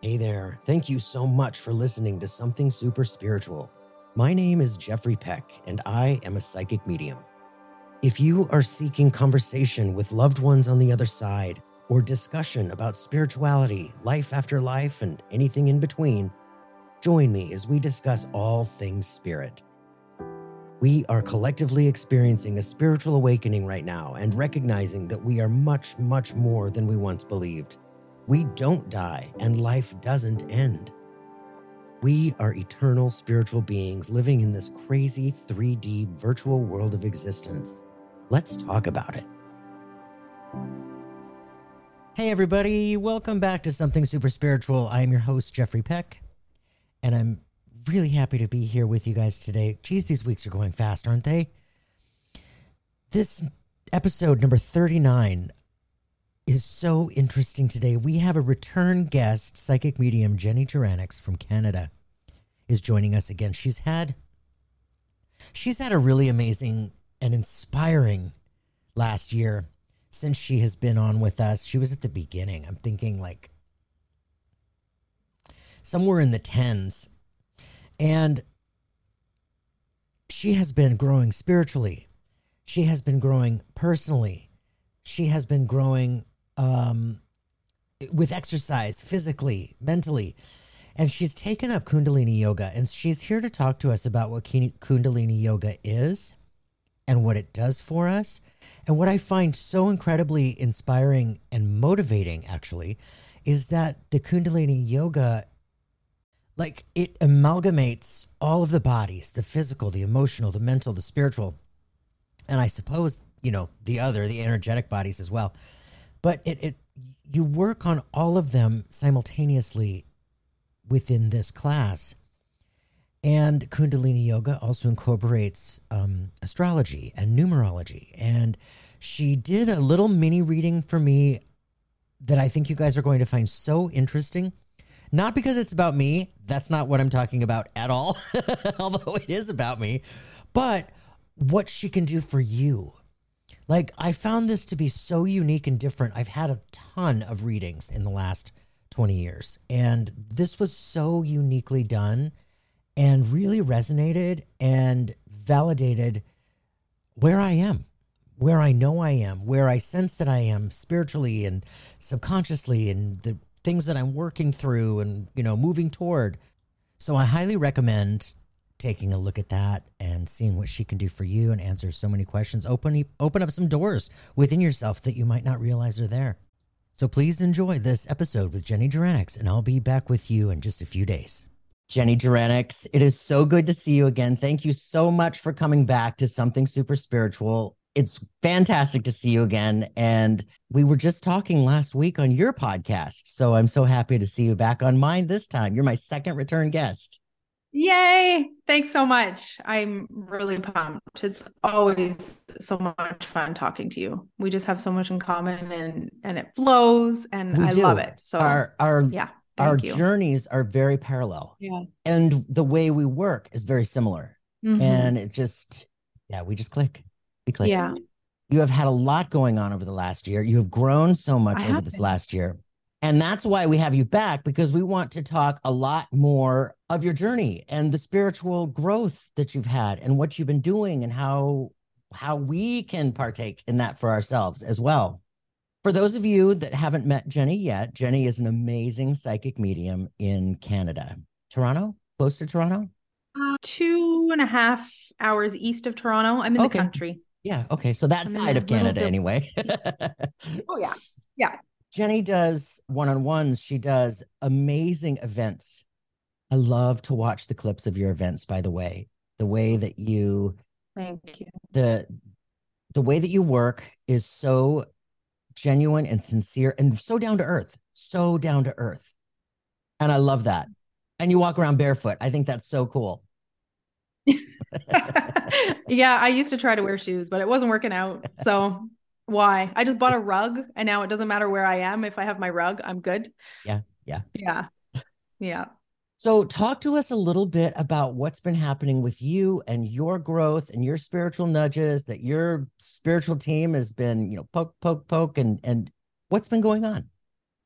Hey there. Thank you so much for listening to Something Super Spiritual. My name is Jeffrey Peck, and I am a psychic medium. If you are seeking conversation with loved ones on the other side, or discussion about spirituality, life after life, and anything in between, join me as we discuss all things spirit. We are collectively experiencing a spiritual awakening right now and recognizing that we are much, much more than we once believed. We don't die and life doesn't end. We are eternal spiritual beings living in this crazy 3D virtual world of existence. Let's talk about it. Hey, everybody, welcome back to Something Super Spiritual. I am your host, Jeffrey Peck, and I'm really happy to be here with you guys today. Geez, these weeks are going fast, aren't they? This episode number 39 is so interesting today. We have a return guest, psychic medium Jeni Juranics from Canada is joining us again. She's had she's had a really amazing and inspiring last year since she has been on with us. She was at the beginning. I'm thinking like somewhere in the 10s. And she has been growing spiritually. She has been growing personally. She has been growing um, with exercise, physically, mentally. And she's taken up Kundalini Yoga, and she's here to talk to us about what Kundalini Yoga is and what it does for us. And what I find so incredibly inspiring and motivating, actually, is that the Kundalini Yoga, like, it amalgamates all of the bodies the physical, the emotional, the mental, the spiritual, and I suppose, you know, the other, the energetic bodies as well but it, it you work on all of them simultaneously within this class. And Kundalini Yoga also incorporates um, astrology and numerology. And she did a little mini reading for me that I think you guys are going to find so interesting. Not because it's about me, that's not what I'm talking about at all, although it is about me, but what she can do for you like, I found this to be so unique and different. I've had a ton of readings in the last 20 years, and this was so uniquely done and really resonated and validated where I am, where I know I am, where I sense that I am spiritually and subconsciously, and the things that I'm working through and, you know, moving toward. So I highly recommend taking a look at that and seeing what she can do for you and answer so many questions. Open open up some doors within yourself that you might not realize are there. So please enjoy this episode with Jeni Juranics, and I'll be back with you in just a few days. Jeni Juranics, it is so good to see you again. Thank you so much for coming back to Something Super Spiritual. It's fantastic to see you again. And we were just talking last week on your podcast. So I'm so happy to see you back on mine this time. You're my second return guest. Yay. Thanks so much. I'm really pumped. It's always so much fun talking to you. We just have so much in common and and it flows and we I do. love it. So our our yeah, our you. journeys are very parallel. Yeah. And the way we work is very similar. Mm-hmm. And it just yeah, we just click. We click. Yeah. You have had a lot going on over the last year. You have grown so much I over this last year. And that's why we have you back because we want to talk a lot more of your journey and the spiritual growth that you've had and what you've been doing and how how we can partake in that for ourselves as well. For those of you that haven't met Jeni yet, Jeni is an amazing psychic medium in Canada. Toronto? Close to Toronto? Uh, two and a half hours east of Toronto. I'm in okay. the country. Yeah. Okay. So that I'm side of Canada, anyway. oh, yeah. Yeah. Jeni does one on ones. She does amazing events. I love to watch the clips of your events, by the way. The way that you thank you. The the way that you work is so genuine and sincere and so down to earth. So down to earth. And I love that. And you walk around barefoot. I think that's so cool. yeah, I used to try to wear shoes, but it wasn't working out. So why? I just bought a rug and now it doesn't matter where I am. If I have my rug, I'm good. Yeah. Yeah. Yeah. Yeah. So, talk to us a little bit about what's been happening with you and your growth and your spiritual nudges that your spiritual team has been, you know, poke, poke, poke, and and what's been going on.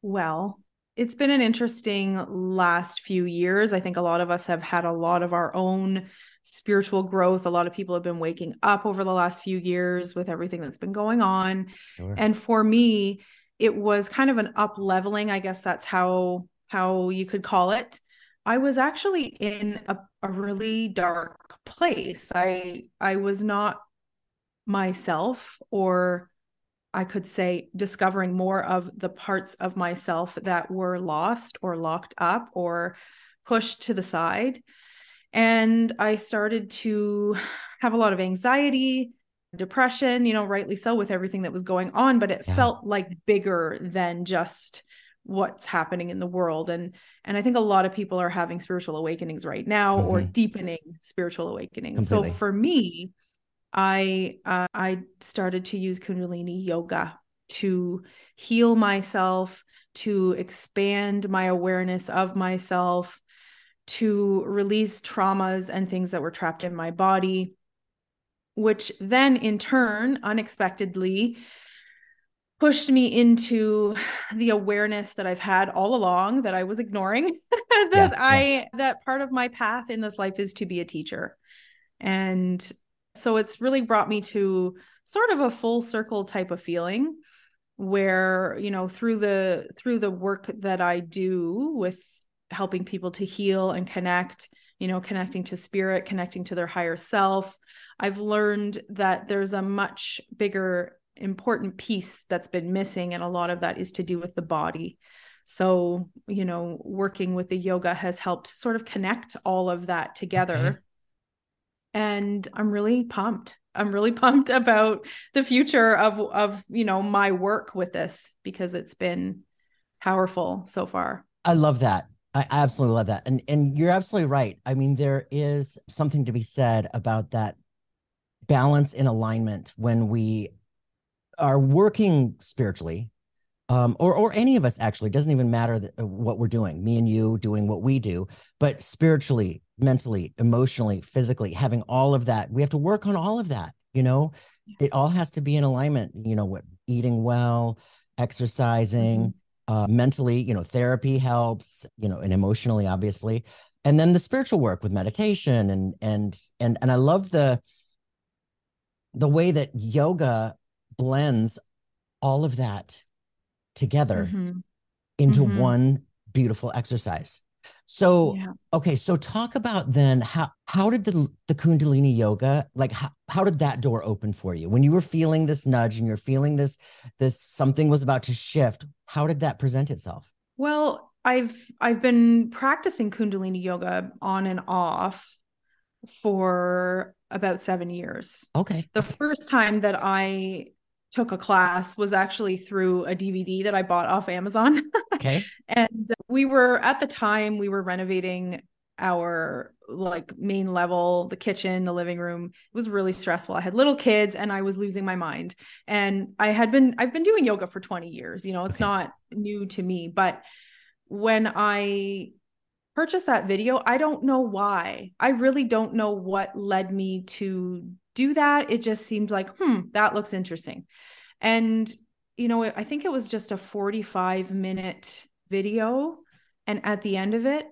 Well, it's been an interesting last few years. I think a lot of us have had a lot of our own spiritual growth. A lot of people have been waking up over the last few years with everything that's been going on. Sure. And for me, it was kind of an up leveling, I guess that's how how you could call it. I was actually in a, a really dark place. I I was not myself or I could say discovering more of the parts of myself that were lost or locked up or pushed to the side. And I started to have a lot of anxiety, depression, you know, rightly so with everything that was going on, but it yeah. felt like bigger than just what's happening in the world and and i think a lot of people are having spiritual awakenings right now mm-hmm. or deepening spiritual awakenings Completely. so for me I uh, I started to use Kundalini yoga to heal myself, to expand my awareness of myself, to release traumas and things that were trapped in my body, which then in turn unexpectedly pushed me into the awareness that I've had all along that I was ignoring that yeah, I yeah. that part of my path in this life is to be a teacher. And so it's really brought me to sort of a full circle type of feeling where, you know, through the through the work that I do with helping people to heal and connect, you know, connecting to spirit, connecting to their higher self, I've learned that there's a much bigger important piece that's been missing and a lot of that is to do with the body. So, you know, working with the yoga has helped sort of connect all of that together. Okay and I'm really pumped. I'm really pumped about the future of of you know my work with this because it's been powerful so far. I love that. I absolutely love that. And and you're absolutely right. I mean there is something to be said about that balance in alignment when we are working spiritually um, or or any of us actually it doesn't even matter that, uh, what we're doing me and you doing what we do but spiritually mentally emotionally physically having all of that we have to work on all of that you know it all has to be in alignment you know what eating well exercising mm-hmm. uh, mentally you know therapy helps you know and emotionally obviously and then the spiritual work with meditation and and and and i love the the way that yoga blends all of that together mm-hmm. into mm-hmm. one beautiful exercise. So yeah. okay, so talk about then how how did the the Kundalini yoga like how, how did that door open for you when you were feeling this nudge and you're feeling this this something was about to shift? How did that present itself? Well, I've I've been practicing Kundalini yoga on and off for about 7 years. Okay. The first time that I took a class was actually through a DVD that I bought off Amazon. Okay. and we were at the time we were renovating our like main level, the kitchen, the living room. It was really stressful. I had little kids and I was losing my mind. And I had been I've been doing yoga for 20 years. You know, it's okay. not new to me, but when I purchased that video, I don't know why. I really don't know what led me to do that. It just seemed like, hmm, that looks interesting. And, you know, I think it was just a 45 minute video. And at the end of it,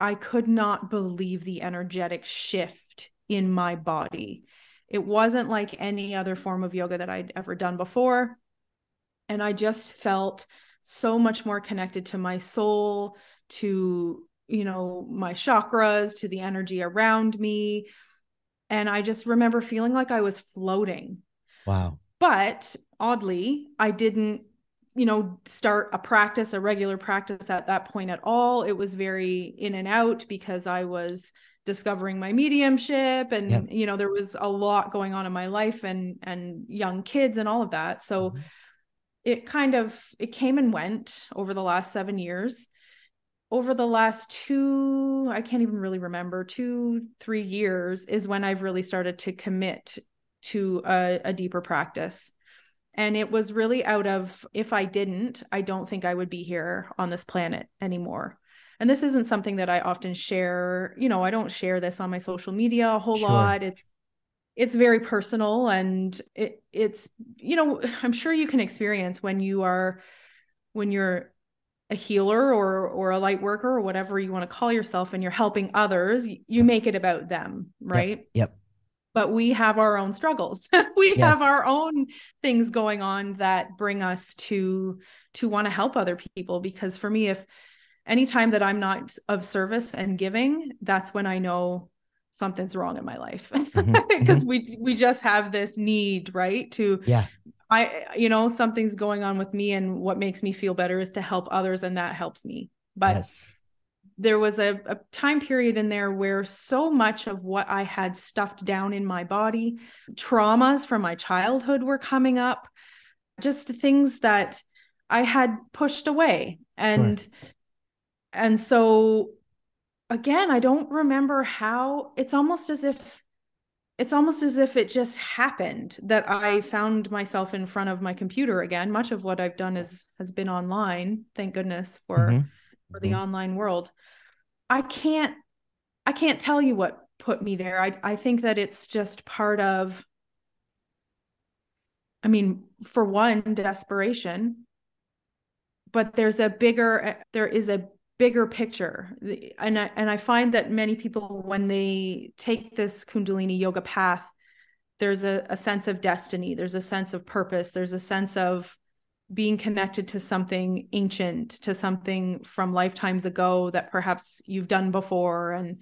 I could not believe the energetic shift in my body. It wasn't like any other form of yoga that I'd ever done before. And I just felt so much more connected to my soul, to, you know, my chakras, to the energy around me. And I just remember feeling like I was floating. Wow. But oddly, I didn't, you know, start a practice, a regular practice at that point at all. It was very in and out because I was discovering my mediumship and yep. you know there was a lot going on in my life and and young kids and all of that so mm-hmm. it kind of it came and went over the last 7 years over the last two, I can't even really remember, two, three years is when I've really started to commit to a, a deeper practice. And it was really out of if I didn't, I don't think I would be here on this planet anymore. And this isn't something that I often share. You know, I don't share this on my social media a whole sure. lot. It's it's very personal and it it's you know, I'm sure you can experience when you are when you're a healer or or a light worker or whatever you want to call yourself and you're helping others you make it about them right yep, yep. But we have our own struggles we yes. have our own things going on that bring us to to want to help other people because for me if anytime that i'm not of service and giving that's when i know something's wrong in my life because mm-hmm. mm-hmm. we we just have this need right to yeah I, you know, something's going on with me, and what makes me feel better is to help others, and that helps me. But yes. There was a, a time period in there where so much of what I had stuffed down in my body, traumas from my childhood were coming up, just things that I had pushed away. And, sure. and so again, I don't remember how it's almost as if it's almost as if it just happened that I found myself in front of my computer again. Much of what I've done is has been online, thank goodness for mm-hmm. For the mm-hmm. online world. I can't I can't tell you what put me there. I I think that it's just part of I mean, for one, desperation, but there's a bigger there is a bigger picture and I, and I find that many people when they take this kundalini yoga path there's a, a sense of destiny there's a sense of purpose there's a sense of being connected to something ancient to something from lifetimes ago that perhaps you've done before and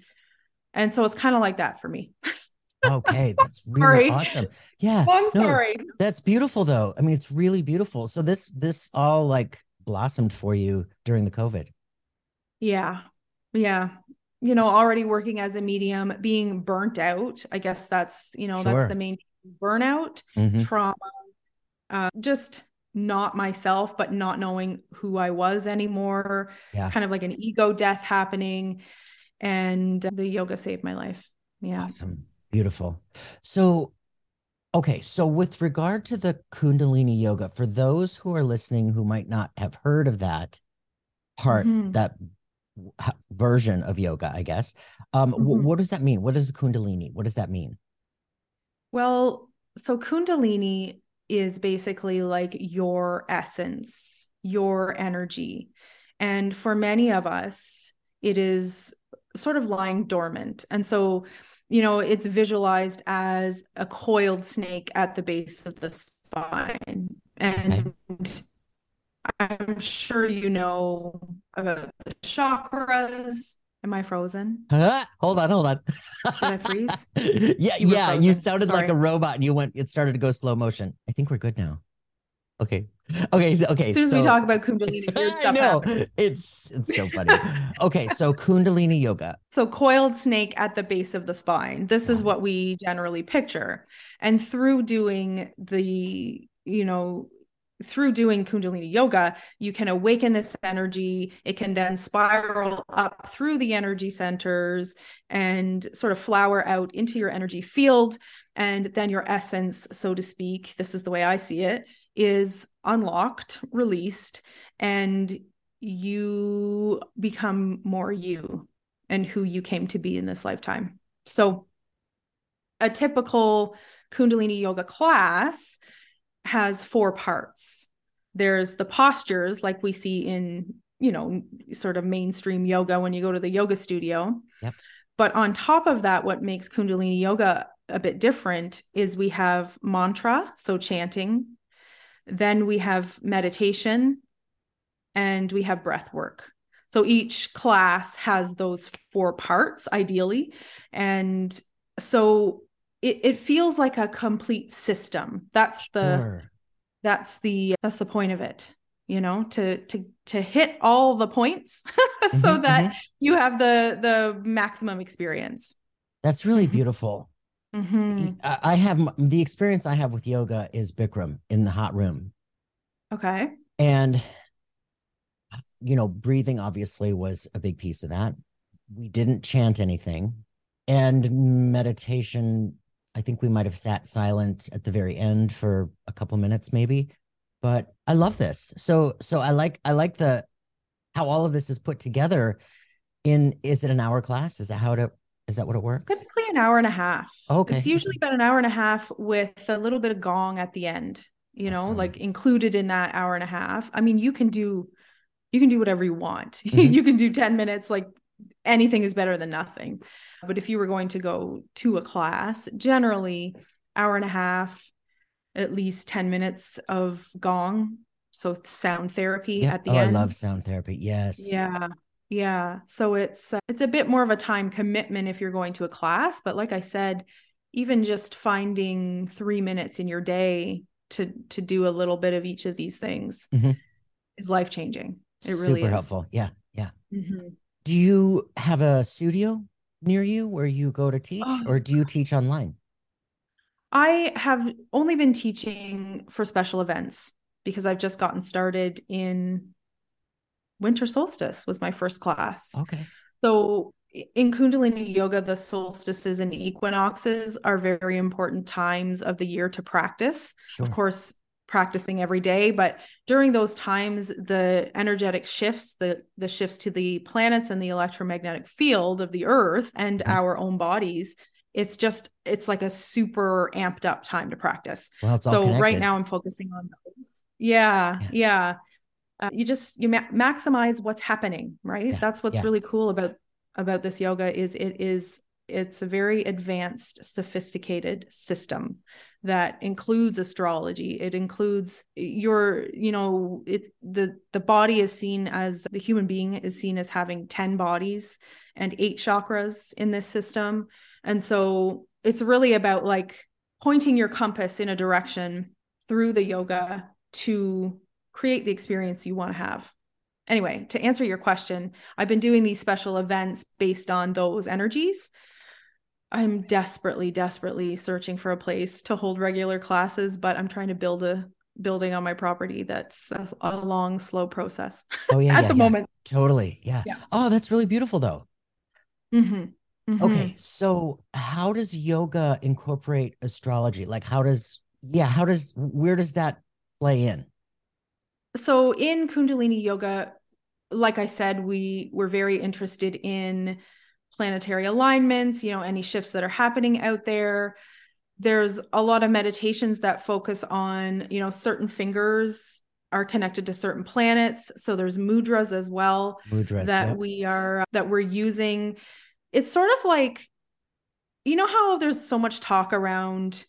and so it's kind of like that for me okay that's really awesome yeah long story no, that's beautiful though i mean it's really beautiful so this this all like blossomed for you during the covid yeah. Yeah. You know, already working as a medium, being burnt out. I guess that's, you know, sure. that's the main burnout, mm-hmm. trauma, uh, just not myself, but not knowing who I was anymore. Yeah. Kind of like an ego death happening. And the yoga saved my life. Yeah. Awesome. Beautiful. So, okay. So, with regard to the Kundalini yoga, for those who are listening who might not have heard of that part, mm-hmm. that version of yoga, I guess. Um, mm-hmm. w- what does that mean? What is the Kundalini? What does that mean? Well, so Kundalini is basically like your essence, your energy. And for many of us, it is sort of lying dormant. And so, you know, it's visualized as a coiled snake at the base of the spine. And. I'm sure you know about the chakras. Am I frozen? Huh? Hold on, hold on. Did I freeze? yeah, you yeah. You sounded Sorry. like a robot, and you went. It started to go slow motion. I think we're good now. Okay. Okay. Okay. As soon as so, we talk about Kundalini, weird stuff happens. It's it's so funny. okay, so Kundalini yoga. So coiled snake at the base of the spine. This is what we generally picture, and through doing the you know through doing kundalini yoga you can awaken this energy. It can then spiral up through the energy centers and sort of flower out into your energy field. And then your essence so to speak this is the way i see it is unlocked released and you become more you and who you came to be in this lifetime. So a typical kundalini yoga class has four parts. There's the postures, like we see in, you know, sort of mainstream yoga when you go to the yoga studio. Yep. But on top of that, what makes Kundalini yoga a bit different is we have mantra, so chanting. Then we have meditation and we have breath work. So each class has those four parts, ideally. And so it, it feels like a complete system that's the sure. that's the that's the point of it you know to to to hit all the points so mm-hmm, that mm-hmm. you have the the maximum experience that's really mm-hmm. beautiful mm-hmm. i have the experience i have with yoga is bikram in the hot room okay and you know breathing obviously was a big piece of that we didn't chant anything and meditation I think we might have sat silent at the very end for a couple minutes, maybe. But I love this. So so I like I like the how all of this is put together. In is it an hour class? Is that how it is that what it works? Typically an hour and a half. Okay. It's usually about an hour and a half with a little bit of gong at the end, you know, awesome. like included in that hour and a half. I mean, you can do you can do whatever you want. Mm-hmm. you can do 10 minutes, like anything is better than nothing. But if you were going to go to a class, generally hour and a half, at least 10 minutes of gong. So sound therapy yeah. at the oh, end. I love sound therapy. Yes. Yeah. Yeah. So it's uh, it's a bit more of a time commitment if you're going to a class, but like I said, even just finding 3 minutes in your day to to do a little bit of each of these things mm-hmm. is life changing. It Super really is. Super helpful. Yeah. Yeah. Mm-hmm. Do you have a studio near you where you go to teach oh. or do you teach online? I have only been teaching for special events because I've just gotten started in winter solstice was my first class. Okay. So in Kundalini yoga, the solstices and equinoxes are very important times of the year to practice. Sure. Of course, practicing every day, but during those times, the energetic shifts, the the shifts to the planets and the electromagnetic field of the earth and mm-hmm. our own bodies it's just it's like a super amped up time to practice well, so right now i'm focusing on those yeah yeah, yeah. Uh, you just you ma- maximize what's happening right yeah. that's what's yeah. really cool about about this yoga is it is it's a very advanced sophisticated system that includes astrology it includes eh, your you know it's the the body is seen as the human being is seen as having 10 bodies and eight chakras in this system and so it's really about like pointing your compass in a direction through the yoga to create the experience you want to have. Anyway, to answer your question, I've been doing these special events based on those energies. I'm desperately, desperately searching for a place to hold regular classes, but I'm trying to build a building on my property that's a, a long, slow process. Oh yeah, at yeah, the yeah. moment. Totally, yeah. yeah. Oh, that's really beautiful, though. Mm-hmm. Mm-hmm. Okay, so how does yoga incorporate astrology? Like how does yeah, how does where does that play in? So in Kundalini yoga, like I said, we were very interested in planetary alignments, you know, any shifts that are happening out there. There's a lot of meditations that focus on, you know, certain fingers are connected to certain planets. So there's mudras as well mudras, that we are that we're using it's sort of like you know how there's so much talk around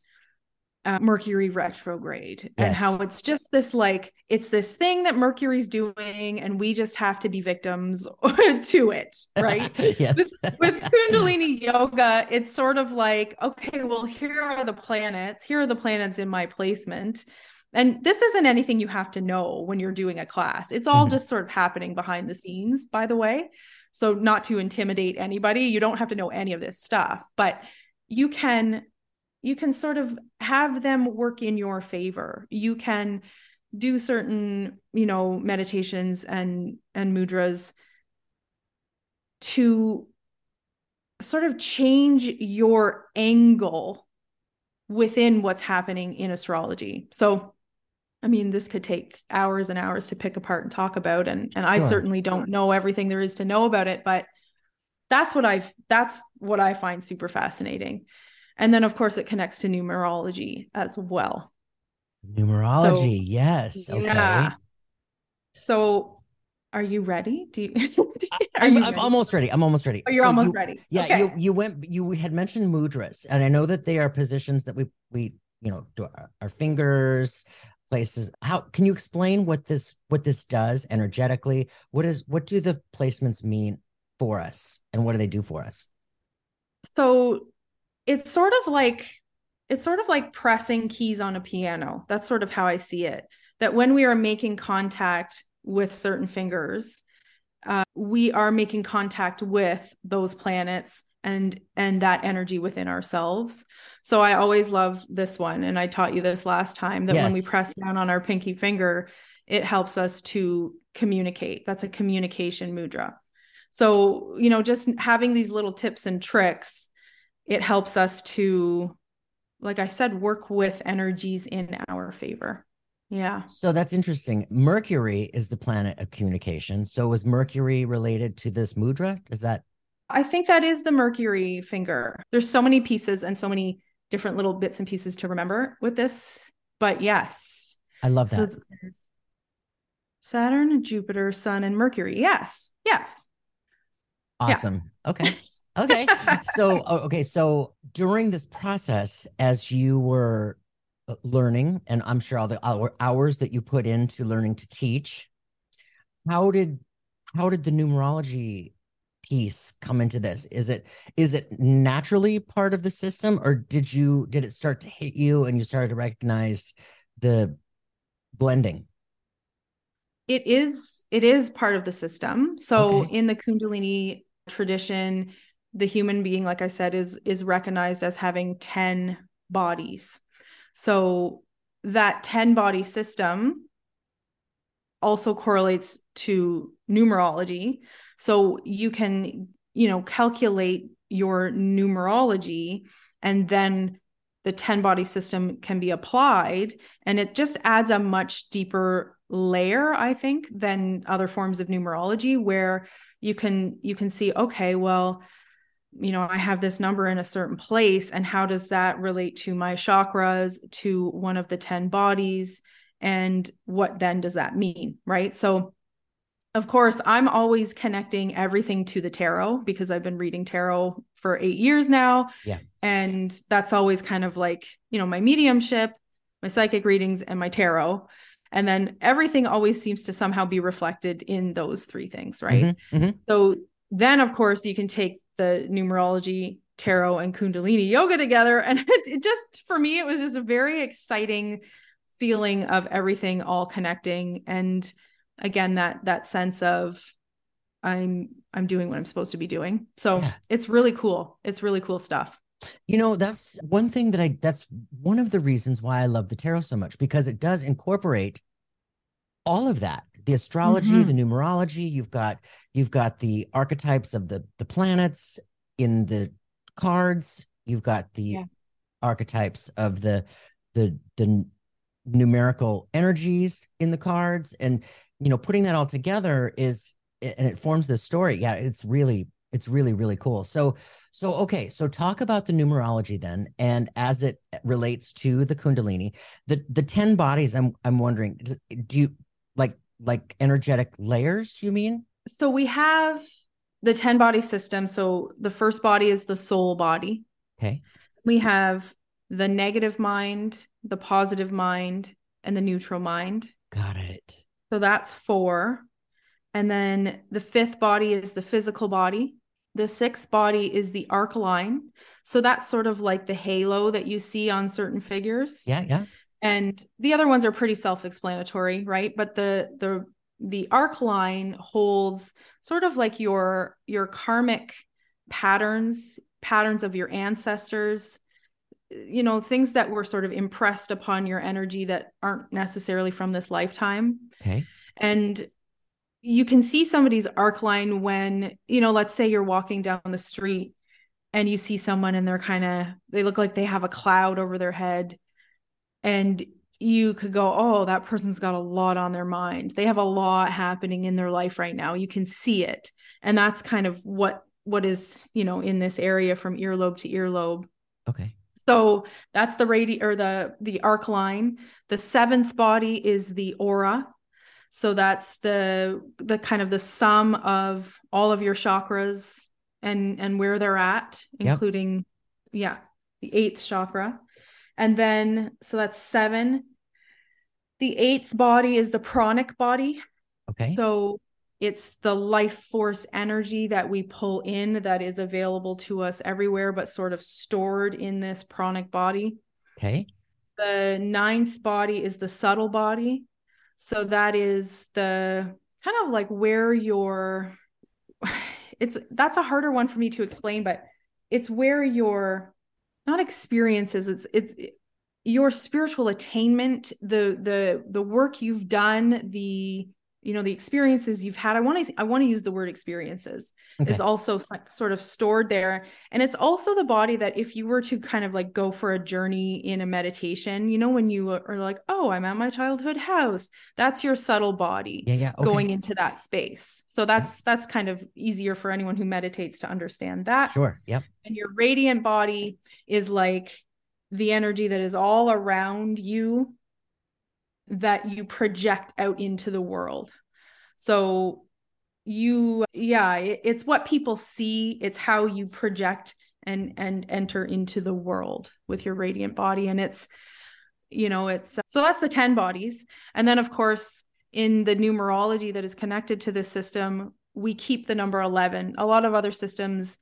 uh, Mercury retrograde yes. and how it's just this like it's this thing that Mercury's doing and we just have to be victims to it, right? yes. This, with Kundalini yoga, it's sort of like okay, well here are the planets, here are the planets in my placement. And this isn't anything you have to know when you're doing a class. It's all mm-hmm. just sort of happening behind the scenes, by the way. So, not to intimidate anybody, you don't have to know any of this stuff, but you can you can sort of have them work in your favor. You can do certain, you know, meditations and and mudras to sort of change your angle within what's happening in astrology. So I mean, this could take hours and hours to pick apart and talk about. And and I sure. certainly don't know everything there is to know about it, but that's what I've that's what I find super fascinating. And then of course it connects to numerology as well. Numerology, so, yes. Okay. Yeah. So are you ready? Do you, I'm, you I'm almost ready. I'm almost ready. Oh, you're so almost you, ready. Yeah, okay. you you went you had mentioned mudras, and I know that they are positions that we we you know do our, our fingers places how can you explain what this what this does energetically what is what do the placements mean for us and what do they do for us so it's sort of like it's sort of like pressing keys on a piano. That's sort of how i see it. That when we are making contact with certain fingers uh, we are making contact with those planets and and that energy within ourselves. So i always love this one. And i taught you this last time that yes. when we press down on our pinky finger it helps us to communicate. That's a communication mudra. So you know just having these little tips and tricks it helps us to like i said work with energies in our favor yeah so that's interesting mercury is the planet of communication so is mercury related to this mudra is that I think that is the Mercury finger. There's so many pieces and so many different little bits and pieces to remember with this. But yes. I love that. So, Saturn, Jupiter, Sun, and Mercury. Yes. Yes. Awesome. Yeah. Okay. Okay. so, okay. So during this process, as you were uh, learning, and I'm sure all the hours that you put into learning to teach, how did how did the numerology piece come into this is it is it naturally part of the system or did you did it start to hit you and you started to recognize the blending it is it is part of the system so okay. in the kundalini tradition the human being like i said is is recognized as having 10 bodies. So that 10 body system also correlates to numerology. So you can, you know, calculate your numerology and then the 10 body system can be applied. And it just adds a much deeper layer i think than other forms of numerology where you can you can see okay well you know i have this number in a certain place and how does that relate to my chakras to one of the 10 bodies and what then does that mean right so of course, I'm always connecting everything to the tarot because I've been reading tarot for eight years now. Yeah. And that's always kind of like, you know, my mediumship, my psychic readings, and my tarot. And then everything always seems to somehow be reflected in those three things, right? Mm-hmm, mm-hmm. So then, of course, you can take the numerology, tarot, and Kundalini yoga together. And it, it just, for me, it was just a very exciting feeling of everything all connecting. And again that that sense of i'm i'm doing what i'm supposed to be doing so yeah. it's really cool it's really cool stuff you know that's one thing that i that's one of the reasons why i love the tarot so much because it does incorporate all of that the astrology mm-hmm. the numerology you've got you've got the archetypes of the the planets in the cards. You've got the yeah. archetypes of the the the numerical energies in the cards. And you know putting that all together is and it forms this story. Yeah it's really it's really really cool. So so okay so talk about the numerology then. And as it relates to the kundalini the the 10 bodies i'm i'm wondering do you like like energetic layers you mean so we have the 10 body system so the first body is the soul body okay we have the negative mind the positive mind and the neutral mind got it so that's four. And then the fifth body is the physical body. The sixth body is the arc line. So that's sort of like the halo that you see on certain figures. Yeah, yeah. And the other ones are pretty self-explanatory, right? But the the the arc line holds sort of like your your karmic patterns, patterns of your ancestors, you know, things that were sort of impressed upon your energy that aren't necessarily from this lifetime. Okay. And you can see somebody's arc line when, you know, let's say you're walking down the street and you see someone and they're kind of, they look like they have a cloud over their head. And you could go, oh, that person's got a lot on their mind. They have a lot happening in their life right now. You can see it. And that's kind of what what is, you know, in this area from earlobe to earlobe. Okay. So that's the radi or the the arc line. The seventh body is the aura. So that's the the kind of the sum of all of your chakras and and where they're at, including yep. yeah, the eighth chakra. And then so that's seven. The eighth body is the pranic body. Okay. So it's the life force energy that we pull in that is available to us everywhere, but sort of stored in this pranic body. Okay. The ninth body is the subtle body. So that is the kind of like where your it's that's a harder one for me to explain, but it's where your not experiences, it's it's your spiritual attainment, the the the work you've done, the you know the experiences you've had i want to i want to use the word experiences okay. is also sort of stored there and it's also the body that if you were to kind of like go for a journey in a meditation you know when you are like oh i'm at my childhood house that's your subtle body yeah, yeah. Okay. going into that space so that's that's kind of easier for anyone who meditates to understand that sure yep and your radiant body is like the energy that is all around you that you project out into the world. So you yeah, it, it's what people see, it's how you project and and enter into the world with your radiant body and it's you know, it's so that's the 10 bodies. And then of course in the numerology that is connected to this system, we keep the number 11. A lot of other systems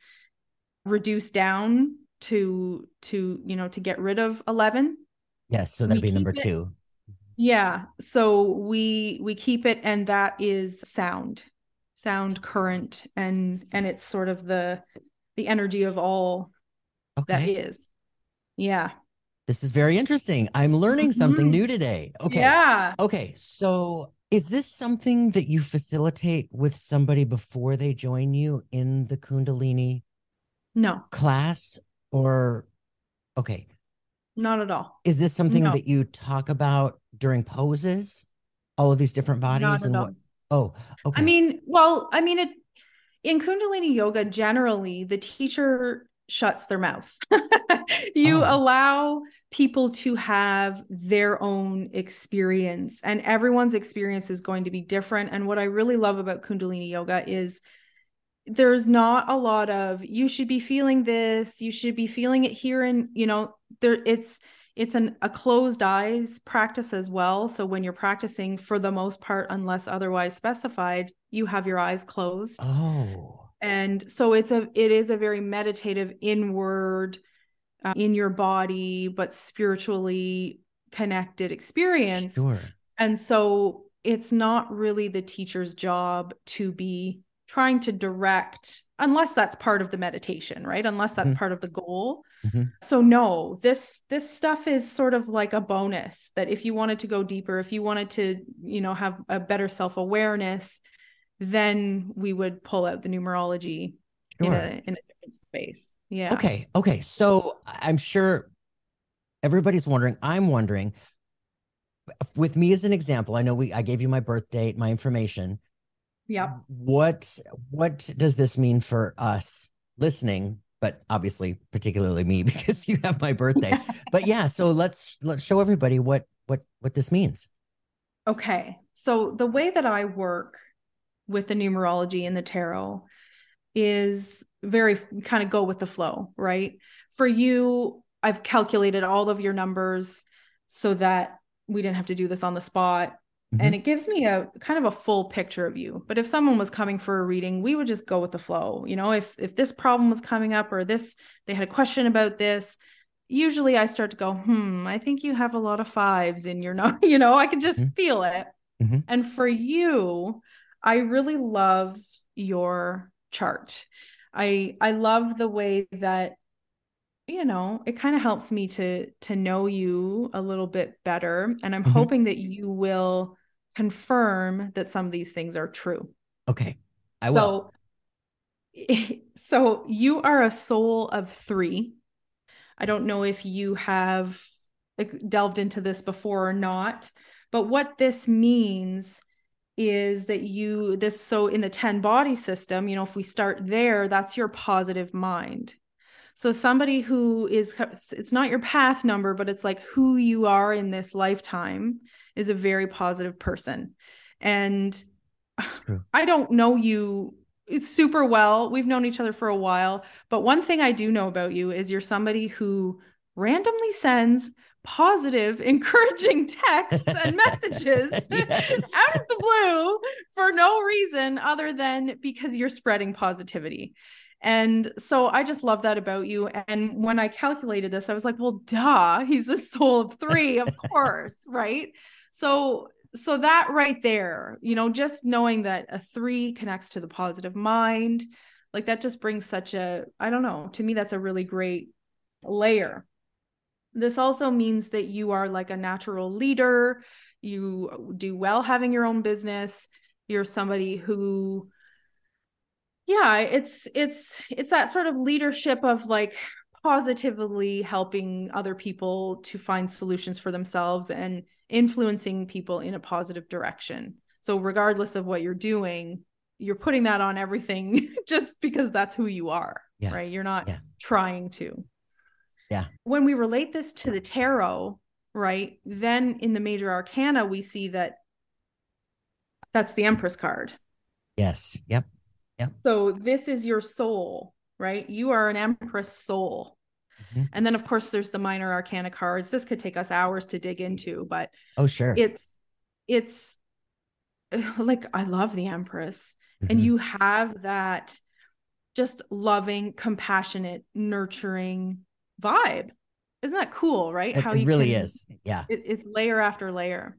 reduce down to to you know to get rid of 11 yes so that'd we be number it, two yeah so we we keep it and that is sound sound current and and it's sort of the the energy of all okay. that is. Yeah. This is very interesting. I'm learning mm-hmm. something new today. Okay. Yeah. Okay so is this something that you facilitate with somebody before they join you in the kundalini no. class or okay. Not at all. Is this something no. that you talk about during poses all of these different bodies and what oh okay. I mean well i mean it in kundalini yoga generally the teacher shuts their mouth. You oh. allow people to have their own experience and everyone's experience is going to be different. And what i really love about kundalini yoga is there's not a lot of you should be feeling this you should be feeling it here and you know there it's it's an a closed eyes practice as well. So when you're practicing for the most part unless otherwise specified you have your eyes closed. Oh. And so it's a it is a very meditative inward uh, in your body but spiritually connected experience. Sure. and so it's not really the teacher's job to be trying to direct unless that's part of the meditation right unless that's mm-hmm. part of the goal mm-hmm. so no this this stuff is sort of like a bonus that if you wanted to go deeper if you wanted to you know have a better self-awareness then we would pull out the numerology sure. in a in a different space yeah okay okay so i'm sure everybody's wondering i'm wondering with me as an example i know we i gave you my birth date my information yeah. What what does this mean for us listening? But obviously, particularly me, because you have my birthday. but yeah, so let's let's show everybody what what what this means. Okay. So the way that I work with the numerology and the tarot is very kind of go with the flow, right? For you, I've calculated all of your numbers so that we didn't have to do this on the spot. Mm-hmm. And it gives me a kind of a full picture of you. But if someone was coming for a reading, we would just go with the flow. You know, if if this problem was coming up or this they had a question about this, usually I start to go, "Hmm, I think you have a lot of fives in your you know, I can just mm-hmm. feel it." Mm-hmm. And for you, I really love your chart. I I love the way that you know it kind of helps me to to know you a little bit better and i'm mm-hmm. hoping that you will confirm that some of these things are true. Okay. I will. So, so you are a soul of three. I don't know if you have delved into this before or not, but what this means is that you this so in the 10 body system, you know, if we start there, that's your positive mind. So somebody who is it's not your path number, but it's like who you are in this lifetime is a very positive person. And I don't know you super well. We've known each other for a while, but one thing I do know about you is you're somebody who randomly sends positive, encouraging texts and messages out of the blue for no reason other than because you're spreading positivity. And so I just love that about you. And when I calculated this, I was like, well, duh, he's a soul of three, of course, right? So so that right there, you know, just knowing that a 3 connects to the positive mind, like that just brings such a I don't know, to me that's a really great layer. This also means that you are like a natural leader, you do well having your own business, you're somebody who yeah, it's it's it's that sort of leadership of like positively helping other people to find solutions for themselves and influencing people in a positive direction. So, regardless of what you're doing, you're putting that on everything just because that's who you are, yeah. right? You're not yeah. trying to. Yeah. When we relate this to the tarot, right? Then in the major arcana, we see that that's the Empress card. Yes. Yep. Yep. So this is your soul, right? You are an Empress soul. Mm-hmm. And then, of course, there's the minor arcana cards. This could take us hours to dig into, but oh, sure. It's, it's like, I love the Empress. Mm-hmm. And you have that just loving, compassionate, nurturing vibe. Isn't that cool, right? It, How it you really can, is. Yeah. It, it's layer after layer.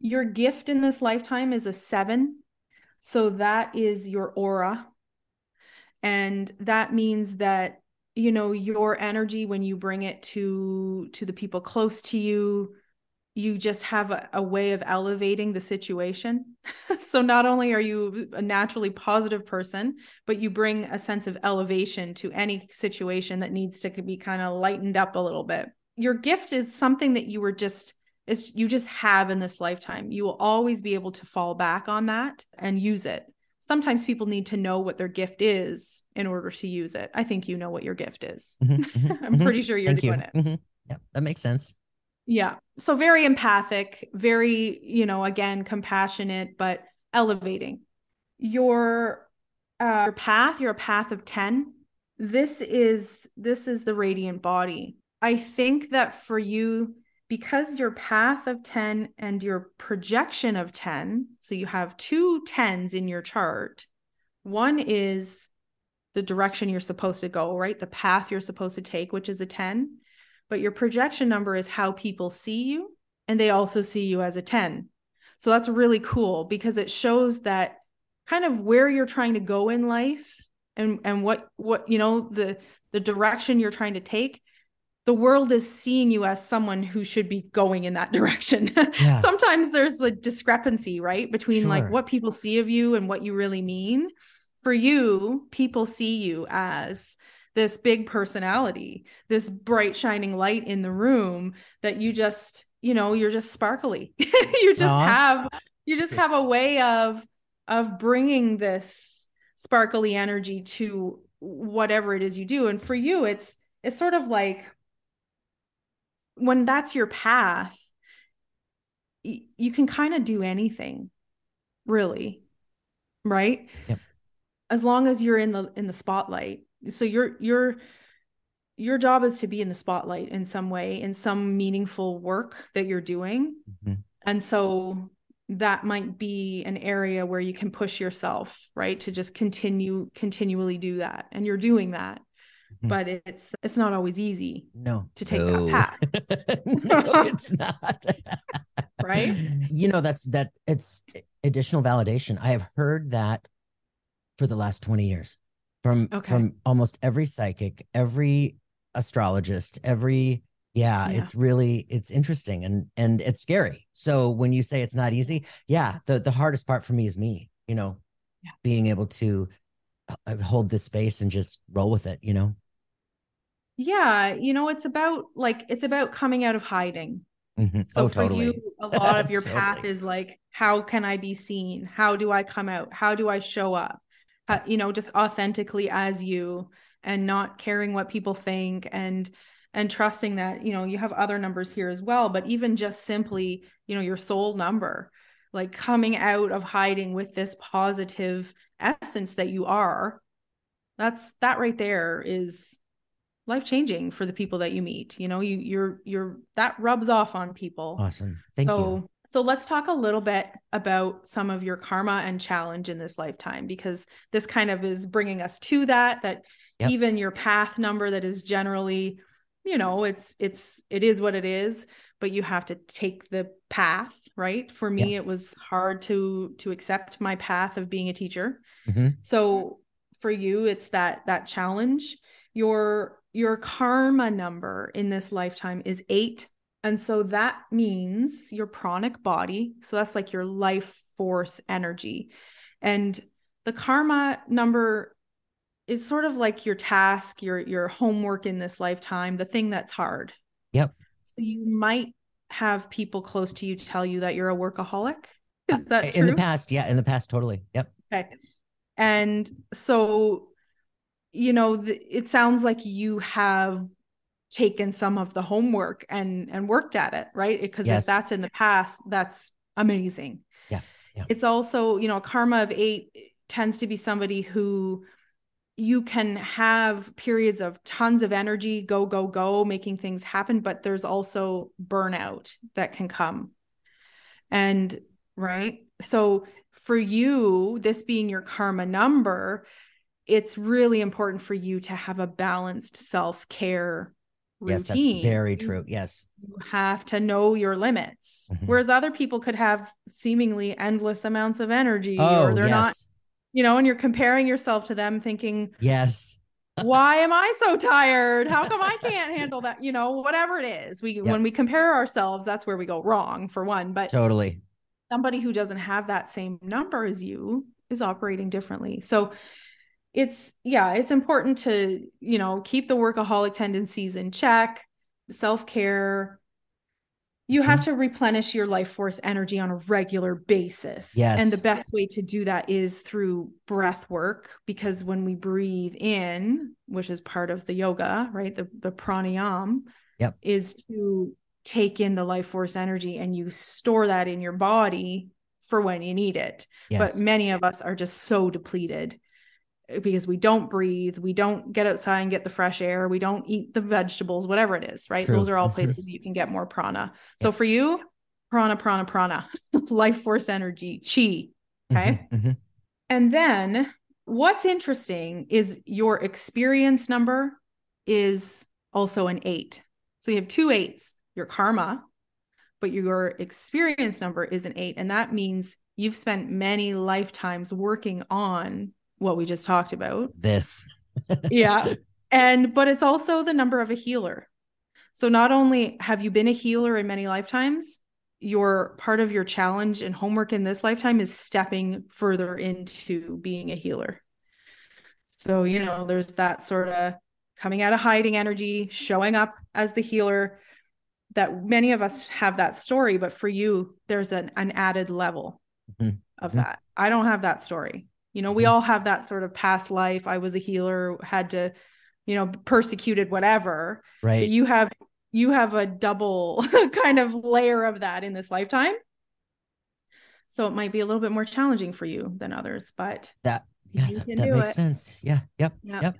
Your gift in this lifetime is a seven. So that is your aura. And that means that, you know, your energy when you bring it to to the people close to you, you just have a, a way of elevating the situation. so not only are you a naturally positive person, but you bring a sense of elevation to any situation that needs to be kind of lightened up a little bit. Your gift is something that you were just is you just have in this lifetime. You will always be able to fall back on that and use it. Sometimes people need to know what their gift is in order to use it. I think you know what your gift is. Mm-hmm, mm-hmm, I'm mm-hmm. pretty sure you're doing you. it. Mm-hmm. Yeah, that makes sense. Yeah. So very empathic, very, you know, again, compassionate, but elevating. Your uh, your path, you're a path of 10. This is this is the radiant body. I think that for you because your path of 10 and your projection of 10, so you have two 10s in your chart. One is the direction you're supposed to go, right? The path you're supposed to take, which is a 10 but your projection number is how people see you and they also see you as a 10 so that's really cool because it shows that kind of where you're trying to go in life and and what what you know the the direction you're trying to take the world is seeing you as someone who should be going in that direction yeah. sometimes there's a discrepancy right between sure. like what people see of you and what you really mean for you people see you as this big personality, this bright shining light in the room that you just, you know, you're just sparkly. you just Aww. have you just have a way of of bringing this sparkly energy to whatever it is you do and for you it's it's sort of like when that's your path y- you can kind of do anything really right? Yep. as long as you're in the in the spotlight. So your your your job is to be in the spotlight in some way in some meaningful work that you're doing. Mm-hmm. and so that might be an area where you can push yourself right to just continue continually do that. And you're doing that mm-hmm. but it's it's not always easy no to take no. that path no it's not right you know that's that it's additional validation i have heard that for the last 20 years from okay. from almost every psychic, every astrologist, every yeah, yeah, it's really it's interesting and and it's scary. So when you say it's not easy, yeah, the the hardest part for me is me, you know, yeah. being able to uh, hold this space and just roll with it, you know. Yeah, you know, it's about like it's about coming out of hiding. Mm-hmm. So oh, for totally. you, a lot of your totally. path is like, how can I be seen? How do I come out? How do I show up? uh, you know just authentically as you and not caring what people think and and trusting that you know you have other numbers here as well but even just simply you know your soul number like coming out of hiding with this positive essence that you are that's that right there is life changing for the people that you meet you know you you're you're that rubs off on people. Awesome. Thank so, you. so let's talk a little bit about some of your karma and challenge in this lifetime because this kind of is bringing us to that that yep. even your path number that is generally you know it's it's it is what it is but you have to take the path right? For me it was hard to to accept my path of being a teacher. Mm-hmm. so for you it's that that challenge. Your your karma number in this lifetime is 8 and so that means your pranic body. So that's like your life force energy. And the karma number is sort of like your task, your your homework in this lifetime, the thing that's hard. Yep. So you might have people close to you to tell you that you're a workaholic. Uh, is that in the past? Yeah, in the past, totally. Yep. Okay. And so, you know, the, it sounds like you have taken some of the homework and and worked at it right because yes. if that's in the past that's amazing yeah. yeah it's also you know karma of eight tends to be somebody who you can have periods of tons of energy go go go making things happen but there's also burnout that can come and right so for you this being your karma number it's really important for you to have a balanced self-care routine. Yes, that's very true. Yes. You have to know your limits. Mm-hmm. Whereas other people could have seemingly endless amounts of energy oh, or they're yes. not, you know, and you're comparing yourself to them thinking, Yes. why am I so tired? How come I can't handle that? You know, whatever it is. We yep. when we compare ourselves, that's where we go wrong for one. But totally somebody who doesn't have that same number as you is operating differently. So it's yeah it's important to you know keep the workaholic tendencies in check self-care you have mm-hmm. to replenish your life force energy on a regular basis yes and the best way to do that is through breath work because when we breathe in which is part of the yoga right the, the pranayam yep. is to take in the life force energy and you store that in your body for when you need it yes. but many of us are just so depleted because we don't breathe, we don't get outside and get the fresh air, we don't eat the vegetables, whatever it is, right? True. Those are all places you can get more prana. So for you, prana, prana, prana, life force energy, chi. Okay. Mm-hmm, mm-hmm. And then what's interesting is your experience number is also an eight. So you have two eights, your karma, but your experience number is an eight. And that means you've spent many lifetimes working on what we just talked about. This. yeah. And, but it's also the number of a healer. So not only have you been a healer in many lifetimes, your part of your challenge and homework in this lifetime is stepping further into being a healer. So, you know, there's that sort of coming out of hiding energy, showing up as the healer that many of us have that story, but for you, there's an, an added level mm-hmm. of mm-hmm. that. I don't have that story. You know, we mm-hmm. all have that sort of past life. I was a healer, had to, you know, persecuted, whatever. Right. But you have you have a double kind of layer of that in this lifetime. So it might be a little bit more challenging for you than others, but that yeah, that, that makes it. sense. Yeah. Yep. Yep. yep.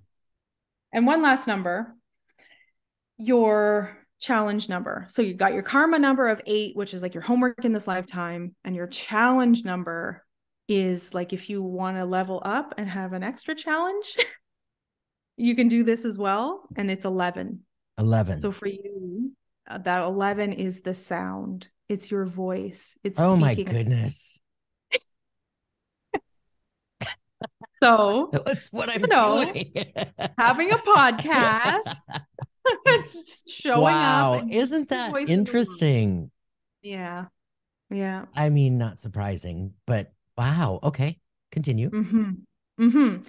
And one last number, your challenge number. So you got your karma number of eight, which is like your homework in this lifetime, and your challenge number is like if you want to level up and have an extra challenge, you can do this as well. And it's 11. 11. So for you, uh, that 11 is the sound, it's your voice. It's oh my goodness. so that's what I'm you know, doing. having a podcast, just showing wow. up. Isn't that interesting? Yeah. Yeah. I mean, not surprising, but Wow. Okay. Continue. Mm-hmm. Mm-hmm.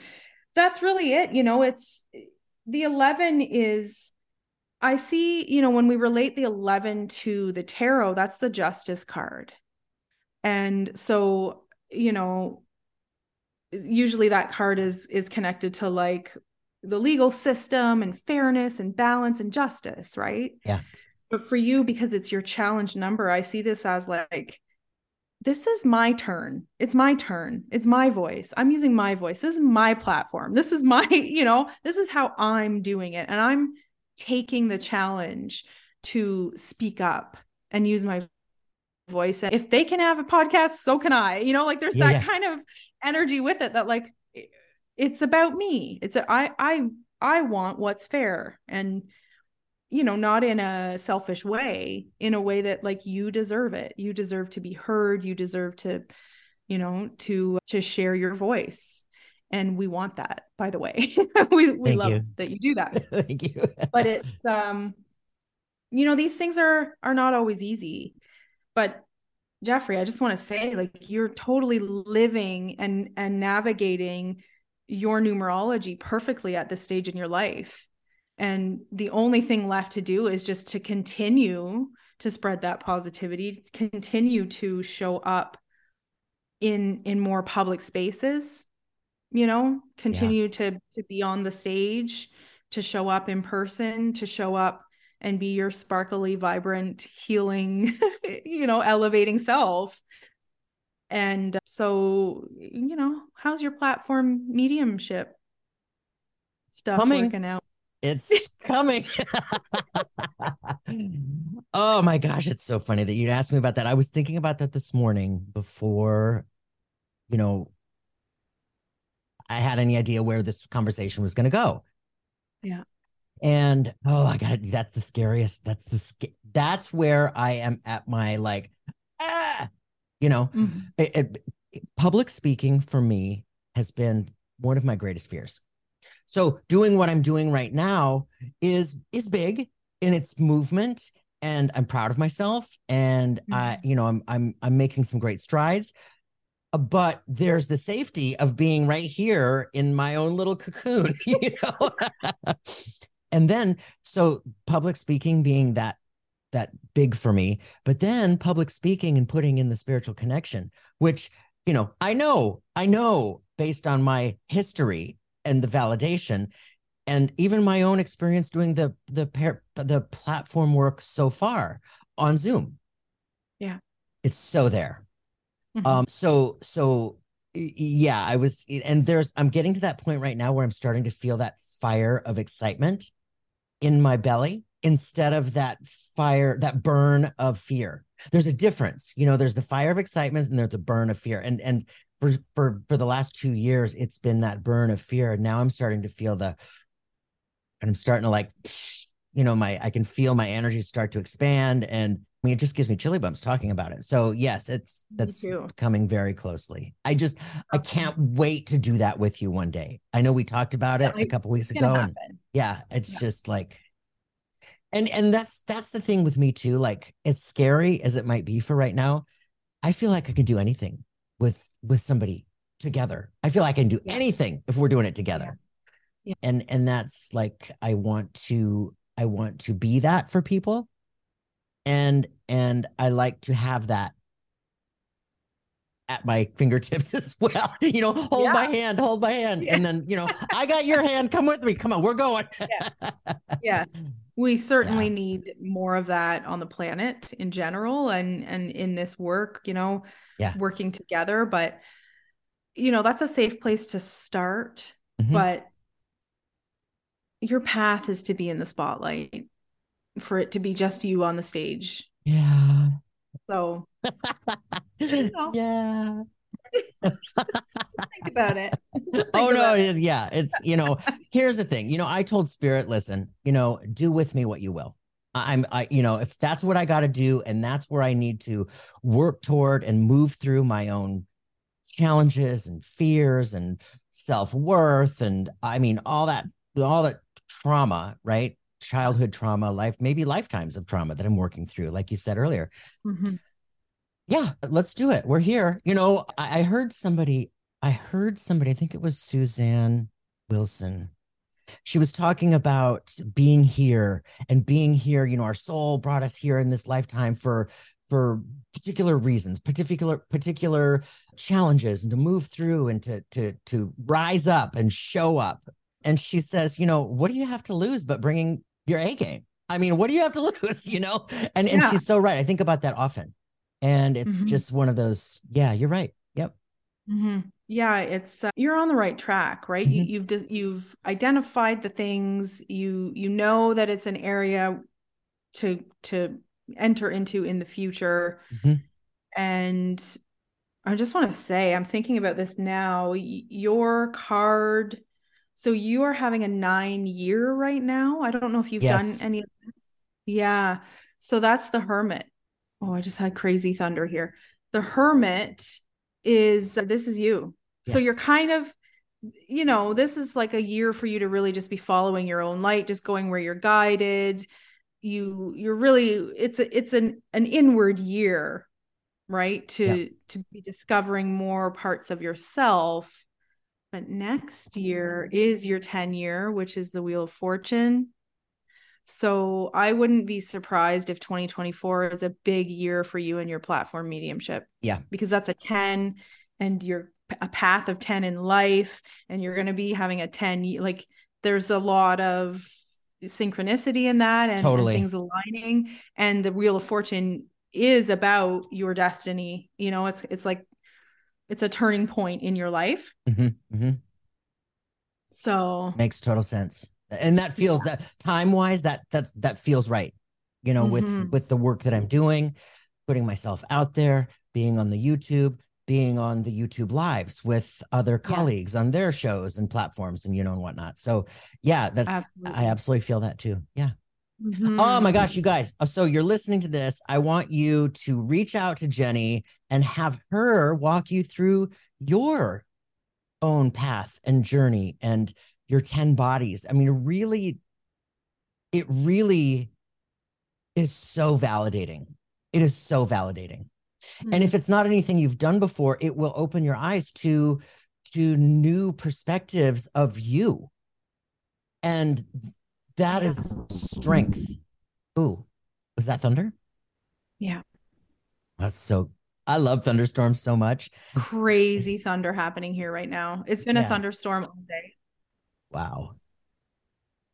That's really it. You know, it's the 11 is, I see, you know, when we relate the 11 to the tarot, that's the justice card. And so, you know, usually that card is is connected to like the legal system and fairness and balance and justice, right? Yeah. But for you, because it's your challenge number, I see this as like this is my turn. It's my turn. It's my voice. I'm using my voice. This is my platform. This is my, you know, this is how I'm doing it. And I'm taking the challenge to speak up and use my voice. And if they can have a podcast, so can I. You know, like there's yeah, that kind of energy with it that like it's about me. It's a, I I I want what's fair. And you know not in a selfish way in a way that like you deserve it. You deserve to be heard. You deserve to you know to to share your voice. And we want that by the way. We we Thank love you. that you do that. Thank you. But it's um you know these things are are not always easy. But Jeffrey I just want to say like you're totally living and and navigating your numerology perfectly at this stage in your life and the only thing left to do is just to continue to spread that positivity continue to show up in in more public spaces you know continue yeah. to to be on the stage to show up in person to show up and be your sparkly, vibrant, healing, you know, elevating self. And uh, so, you know, how's your platform mediumship stuff coming. working out? It's coming. oh my gosh, it's so funny that you'd ask me about that. I was thinking about that this morning before, you know, I had any idea where this conversation was going to go. Yeah. And oh, I got it. That's the scariest. That's the sc- that's where I am at my like, ah, you know, mm-hmm. it, it, public speaking for me has been one of my greatest fears. So doing what I'm doing right now is is big in its movement and I'm proud of myself and mm-hmm. I you know I'm I'm I'm making some great strides but there's the safety of being right here in my own little cocoon you know and then so public speaking being that that big for me but then public speaking and putting in the spiritual connection which you know i know i know based on my history and the validation. And even my own experience doing the the pair the platform work so far on zoom. Yeah. It's so there. Mm-hmm. um so so yeah i was and there's i'm getting to that point right now where i'm starting to feel that fire of excitement in my belly instead of that fire that burn of fear. There's a difference you know there's the fire of excitement and there's the burn of fear. And and for for for the last two years it's been that burn of fear and now i'm starting to feel the and i'm starting to like you know my i can feel my energy start to expand and I mean, it just gives me chilly bumps talking about it. So yes, it's that's coming very closely. I just I can't wait to do that with you one day. I know we talked about it a couple weeks ago, and yeah, it's yeah. just like, and and that's that's the thing with me too. Like as scary as it might be for right now, I feel like I can do anything with with somebody together. I feel like I can do anything if we're doing it together. Yeah. And and that's like I want to I want to be that for people. And and I like to have that at my fingertips as well. You know, hold yeah. my hand, hold my hand. Yeah. And then, you know, I got your hand. Come with me. Come on, we're going. yes. Yes. We certainly yeah. need more of that on the planet in general and and in this work, you know, yeah. working together. But you know, that's a safe place to start. Mm-hmm. But your path is to be in the spotlight for it to be just you on the stage. Yeah. So you know. yeah. think about it. oh no, it. yeah. It's you know, here's the thing. You know, I told Spirit, listen, you know, do with me what you will. I'm I, you know, if that's what I gotta do, and that's where I need to work toward and move through my own challenges and fears and self-worth and I mean all that all that trauma, right? Childhood trauma, life, maybe lifetimes of trauma that I'm working through, like you said earlier. Mm-hmm yeah, let's do it. We're here. You know, I, I heard somebody, I heard somebody, I think it was Suzanne Wilson. She was talking about being here and being here. You know, our soul brought us here in this lifetime for for particular reasons, particular particular challenges, and to move through and to to to rise up and show up. And she says, you know, what do you have to lose but bringing your A game? I mean, what do you have to lose? You know, and and she's so right. I think about that often and it's mm-hmm. just one of those yeah you're right yep mm-hmm. yeah it's uh, you're on the right track right mm-hmm. you, you've you've identified the things you you know that it's an area to to enter into in the future mm-hmm. and i just want to say i'm thinking about this now your card so you are having a nine year right now i don't know if you've yes. done any of this yeah so that's the hermit oh, I just had crazy thunder here. The hermit is this is you. Yeah. So you're kind of you know, this is like a year for you to really just be following your own light, just going where you're guided. You you're really it's a, it's an an inward year, right? To yeah. to be discovering more parts of yourself. But next year is your 10 year, which is the wheel of fortune. So I wouldn't be surprised if 2024 is a big year for you and your platform mediumship. Yeah. Because that's a 10 and you're a path of 10 in life and you're going to be having a 10 like there's a lot of synchronicity in that and, totally. and things aligning. And the Wheel of Fortune is about your destiny. You know, it's it's like it's a turning point in your life. Mm-hmm, mm-hmm. So makes total sense. And that feels yeah. that time wise, that that's that feels right. You know, mm-hmm. with with the work that I'm doing, putting myself out there, being on the YouTube, being on the YouTube lives with other colleagues yeah. on their shows and platforms and you know and whatnot. So yeah, that's absolutely. I absolutely feel that too. Yeah. Mm-hmm. Oh my gosh, you guys. Uh, so you're listening to this. I want you to reach out to Jeni and have her walk you through your own path and journey and your 10 bodies. I mean, really, it really is so validating. It is so validating. Mm-hmm. And if it's not anything you've done before, it will open your eyes to to new perspectives of you. And that is strength. Ooh, was that thunder? Yeah. That's so I love thunderstorms so much. Crazy thunder happening here right now. It's been yeah. a thunderstorm all day. Wow.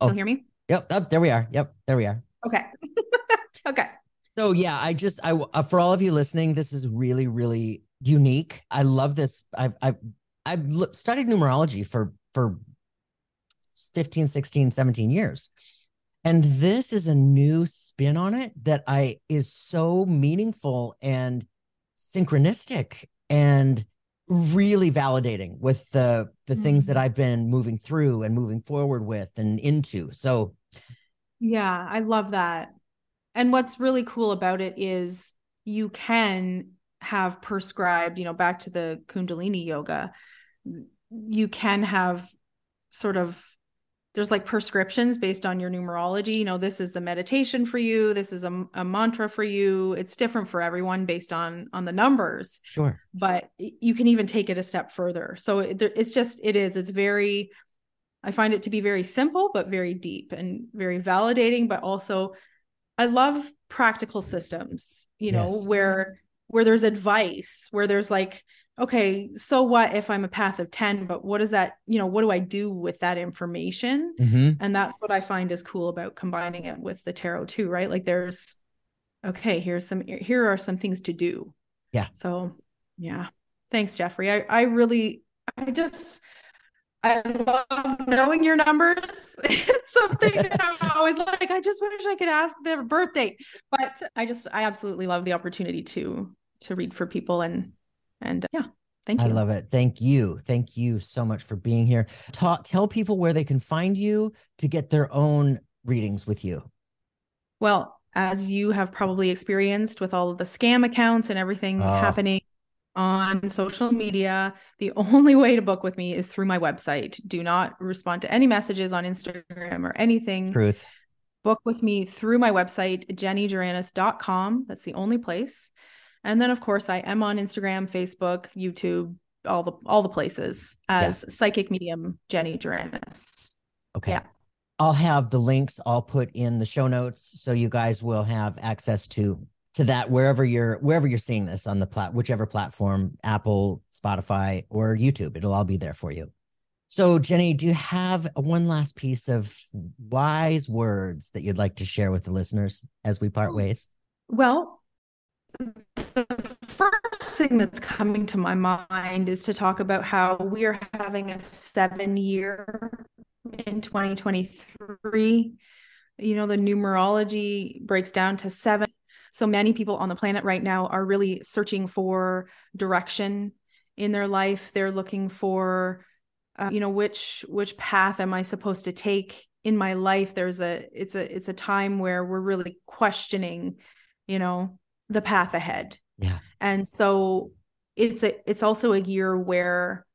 Still oh. hear me? Yep. Oh, there we are. Yep. There we are. Okay. okay. So yeah, I just I uh, for all of you listening, this is really really unique. I love this. I've I've I've studied numerology for for 15, 16, 17 years. And this is a new spin on it that I is so meaningful and synchronistic and really validating with the the mm-hmm. things that mm-hmm. I've been moving through and moving forward with and into. So yeah, I love that. And what's really cool about it is you can have prescribed, you know, back to the Kundalini yoga, you can have sort of there's like prescriptions based on your numerology. You know, this is the meditation for you. This is a, a mantra for you. It's different for everyone based on on the numbers. Sure. But you can even take it a step further. So it, it's just it is. It's very. I find it to be very simple, but very deep and very validating, but also I love practical systems, you know, yes. where where there's advice, where there's like, okay, so what if I'm a path of 10, but what is that, you know, what do I do with that information? Mm-hmm. And that's what I find is cool about combining it with the tarot too, right? Like there's okay, here's some here are some things to do. Yeah. So yeah. Thanks, Jeffrey. I I really I just I love knowing your numbers. it's something I'm always like, I just wish I could ask their birthday. But I just I absolutely love the opportunity to to read for people and and uh, yeah. Thank you. I love it. Thank you. Thank you so much for being here. Ta- tell people where they can find you to get their own readings with you. Well, as you have probably experienced with all of the scam accounts and everything oh. happening on social media. The only way to book with me is through my website. Do not respond to any messages on Instagram or anything. Truth. Book with me through my website, jenijuranics.com. That's the only place. And then of course I am on Instagram, Facebook, YouTube, all the all the places as yeah. psychic medium Jeni Juranics. Okay. Yeah. I'll have the links all put in the show notes so you guys will have access to to that wherever you're wherever you're seeing this on the plat whichever platform apple spotify or youtube it'll all be there for you so jeni do you have one last piece of wise words that you'd like to share with the listeners as we part oh. ways well the first thing that's coming to my mind is to talk about how we are having a seven year in 2023 you know the numerology breaks down to seven so many people on the planet right now are really searching for direction in their life. They're looking for, uh, you know, which which path am I supposed to take in my life? There's a it's a it's a time where we're really questioning, you know, the path ahead. Yeah. And so it's a it's also a year where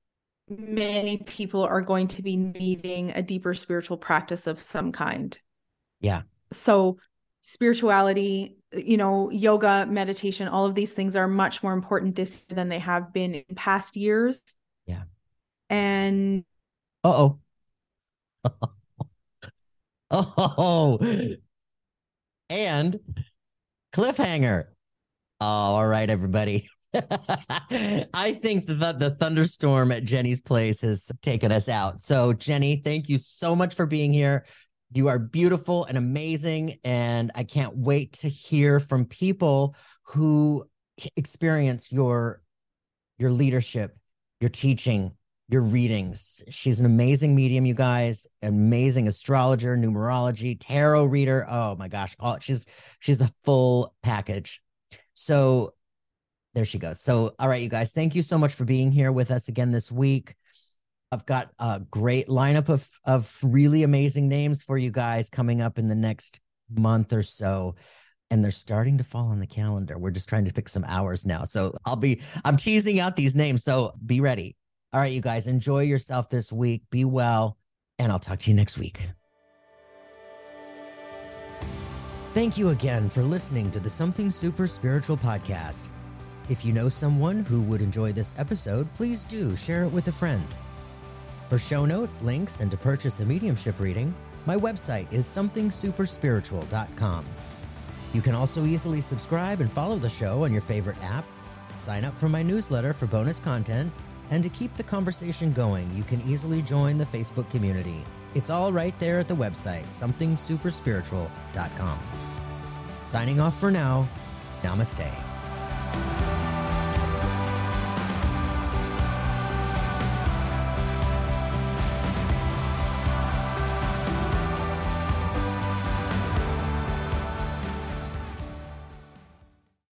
many people are going to be needing a deeper spiritual practice of some kind. Yeah. So spirituality you know, yoga, meditation, all of these things are much more important this year than they have been in past years. Yeah. And uh oh. oh, and cliffhanger. Oh, all right, everybody. I think that the thunderstorm at Jeni's place has taken us out. So, Jeni, thank you so much for being here You are beautiful and amazing. And I can't wait to hear from people who experience your your leadership, your teaching, your readings. She's an amazing medium, you guys, amazing astrologer, numerology, tarot reader. Oh my gosh. All, she's she's the full package. So there she goes. So, all right, you guys, thank you so much for being here with us again this week. I've got a great lineup of of really amazing names for you guys coming up in the next month or so. And they're starting to fall on the calendar. We're just trying to pick some hours now. So I'll be I'm teasing out these names. So be ready. All right, you guys, enjoy yourself this week. Be well, and I'll talk to you next week. Thank you again for listening to the Something Super Spiritual podcast. If you know someone who would enjoy this episode, please do share it with a friend. For show notes, links, and to purchase a mediumship reading, my website is somethingsuperspiritual.com. You can also easily subscribe and follow the show on your favorite app, sign up for my newsletter for bonus content, and to keep the conversation going, you can easily join the Facebook community. It's all right there at the website, somethingsuperspiritual.com. Signing off for now, namaste.